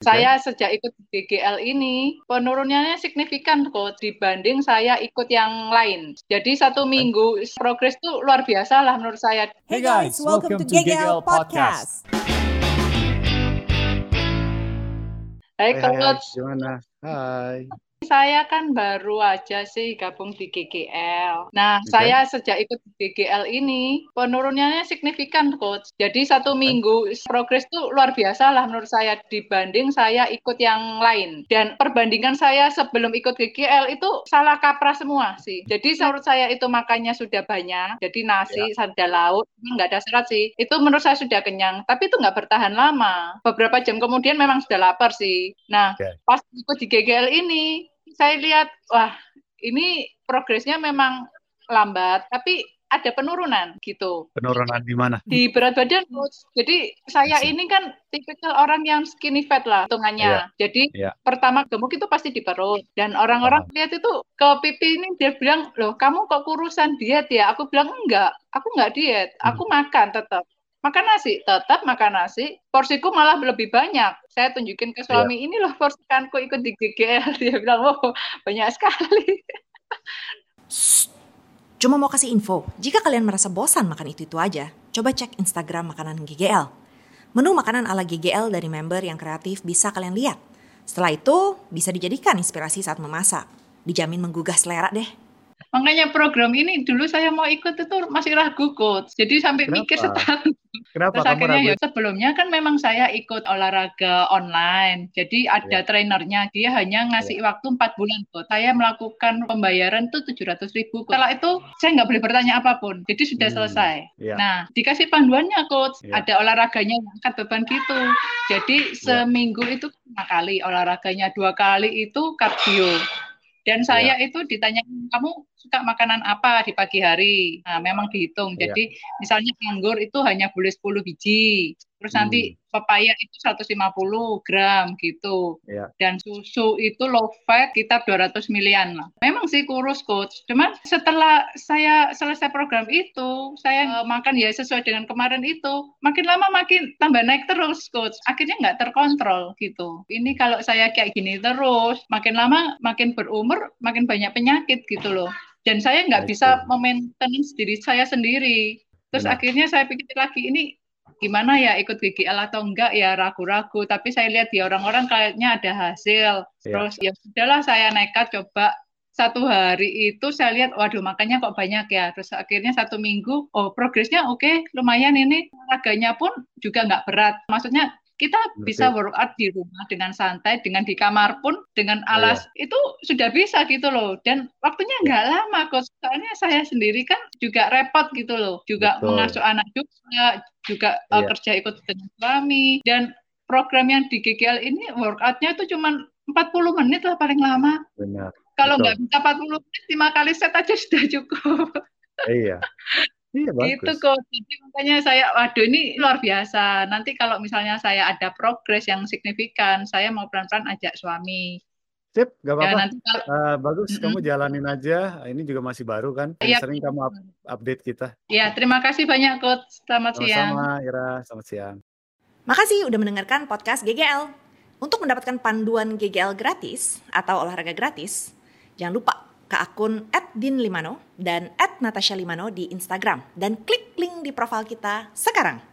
Saya sejak ikut GGL ini penurunannya signifikan kok dibanding saya ikut yang lain. Jadi satu minggu progres tuh luar biasa lah menurut saya. Hey guys, welcome, to GGL Podcast. Hai Hai, hai, coach, gimana? Hai. Saya kan baru aja sih gabung di GGL. Nah, Oke. saya sejak ikut GGL ini penurunannya signifikan coach. Jadi satu minggu progres tuh luar biasa lah menurut saya dibanding saya ikut yang lain. Dan perbandingan saya sebelum ikut GGL itu salah kaprah semua sih. Jadi menurut saya itu makannya sudah banyak. Jadi nasi, ada lauk, nggak ada serat sih. Itu menurut saya sudah kenyang. Tapi itu nggak bertahan lama. Beberapa jam kemudian memang sudah lapar sih. Nah, Oke. pas ikut di GGL ini, saya lihat, wah ini progresnya memang lambat, tapi ada penurunan gitu Penurunan di mana? di berat badan. Jadi saya ini kan tipikal orang yang skinny fat lah hitungannya. Jadi Iya. pertama gemuk itu pasti di perut dan orang-orang lihat itu ke pipi ini dia bilang loh kamu kok kurusan diet ya? Aku bilang enggak, aku enggak diet, Hmm. aku makan tetap. Makan nasi, tetap makan nasi. Porsiku malah lebih banyak. Saya tunjukin ke suami Iya. ini loh porsikanku ikut di GGL. Dia bilang, oh banyak sekali. Cuma mau kasih info, jika kalian merasa bosan makan itu-itu aja, coba cek Instagram makanan GGL. Menu makanan ala GGL dari member yang kreatif bisa kalian lihat. Setelah itu, bisa dijadikan inspirasi saat memasak. Dijamin menggugah selera deh. Makanya program ini dulu saya mau ikut itu masih ragu coach. Jadi sampai Kenapa? mikir setahun. Kenapa Terus kamu akhirnya ya sebelumnya kan memang saya ikut olahraga online. Jadi ada Iya. trainernya, dia hanya ngasih waktu 4 bulan kok. Saya melakukan pembayaran tuh 700 ribu. Setelah itu saya nggak boleh bertanya apa pun. Jadi sudah Hmm, selesai. Iya. Nah, dikasih panduannya coach, Iya. ada olahraganya angkat beban gitu. Jadi seminggu itu lima kali olahraganya, dua kali itu kardio. Dan saya Iya. itu ditanya kamu suka makanan apa di pagi hari? Nah, memang dihitung. Iya. Jadi misalnya anggur itu hanya boleh 10 biji. Terus nanti pepaya itu 150 gram gitu. Iya. Dan susu itu low fat kita 200 milian lah. Memang sih kurus coach. Cuman setelah saya selesai program itu, saya eh, makan ya sesuai dengan kemarin itu, makin lama makin tambah naik terus coach. Akhirnya nggak terkontrol gitu. Ini kalau saya kayak gini terus, makin lama makin berumur, makin banyak penyakit gitu loh. Dan saya nggak Baik, bisa memaintenance diri saya sendiri. Terus Benar. akhirnya saya pikir lagi ini gimana ya ikut GGL atau enggak ya ragu-ragu. Tapi saya lihat di orang-orang kayaknya ada hasil. Iya. terus ya sudahlah saya nekat coba. Satu hari itu saya lihat waduh makanya kok banyak ya. Terus akhirnya satu minggu oh progresnya oke lumayan ini. Olahraganya pun juga nggak berat. Maksudnya kita Ngerti. bisa workout di rumah dengan santai dengan di kamar pun dengan Iya. alas itu sudah bisa gitu loh dan waktunya nggak lama kok soalnya saya sendiri kan juga repot gitu loh juga Betul. mengasuh anak juga juga uh, Iya. kerja ikut dengan suami dan program yang di GGL ini workoutnya itu cuma 40 menit lah paling lama Benar. kalau Betul. nggak bisa 40 menit lima kali set aja sudah cukup Iya. Iya bagus. kok. Jadi makanya saya, waduh ini luar biasa. Nanti kalau misalnya saya ada progres yang signifikan, saya mau pelan-pelan ajak suami. Sip, gak Ya apa-apa. nanti kalau Eh, bagus, Mm-mm. kamu jalanin aja. Ini juga masih baru kan. Iya. Sering kamu up- update kita. ya terima kasih banyak coach. Selamat siang. Sama-sama, Ira. Selamat siang. Makasih udah mendengarkan podcast GGL. Untuk mendapatkan panduan GGL gratis atau olahraga gratis, jangan lupa ke akun @dinlimano dan @natasha limano di Instagram dan klik link di profil kita sekarang.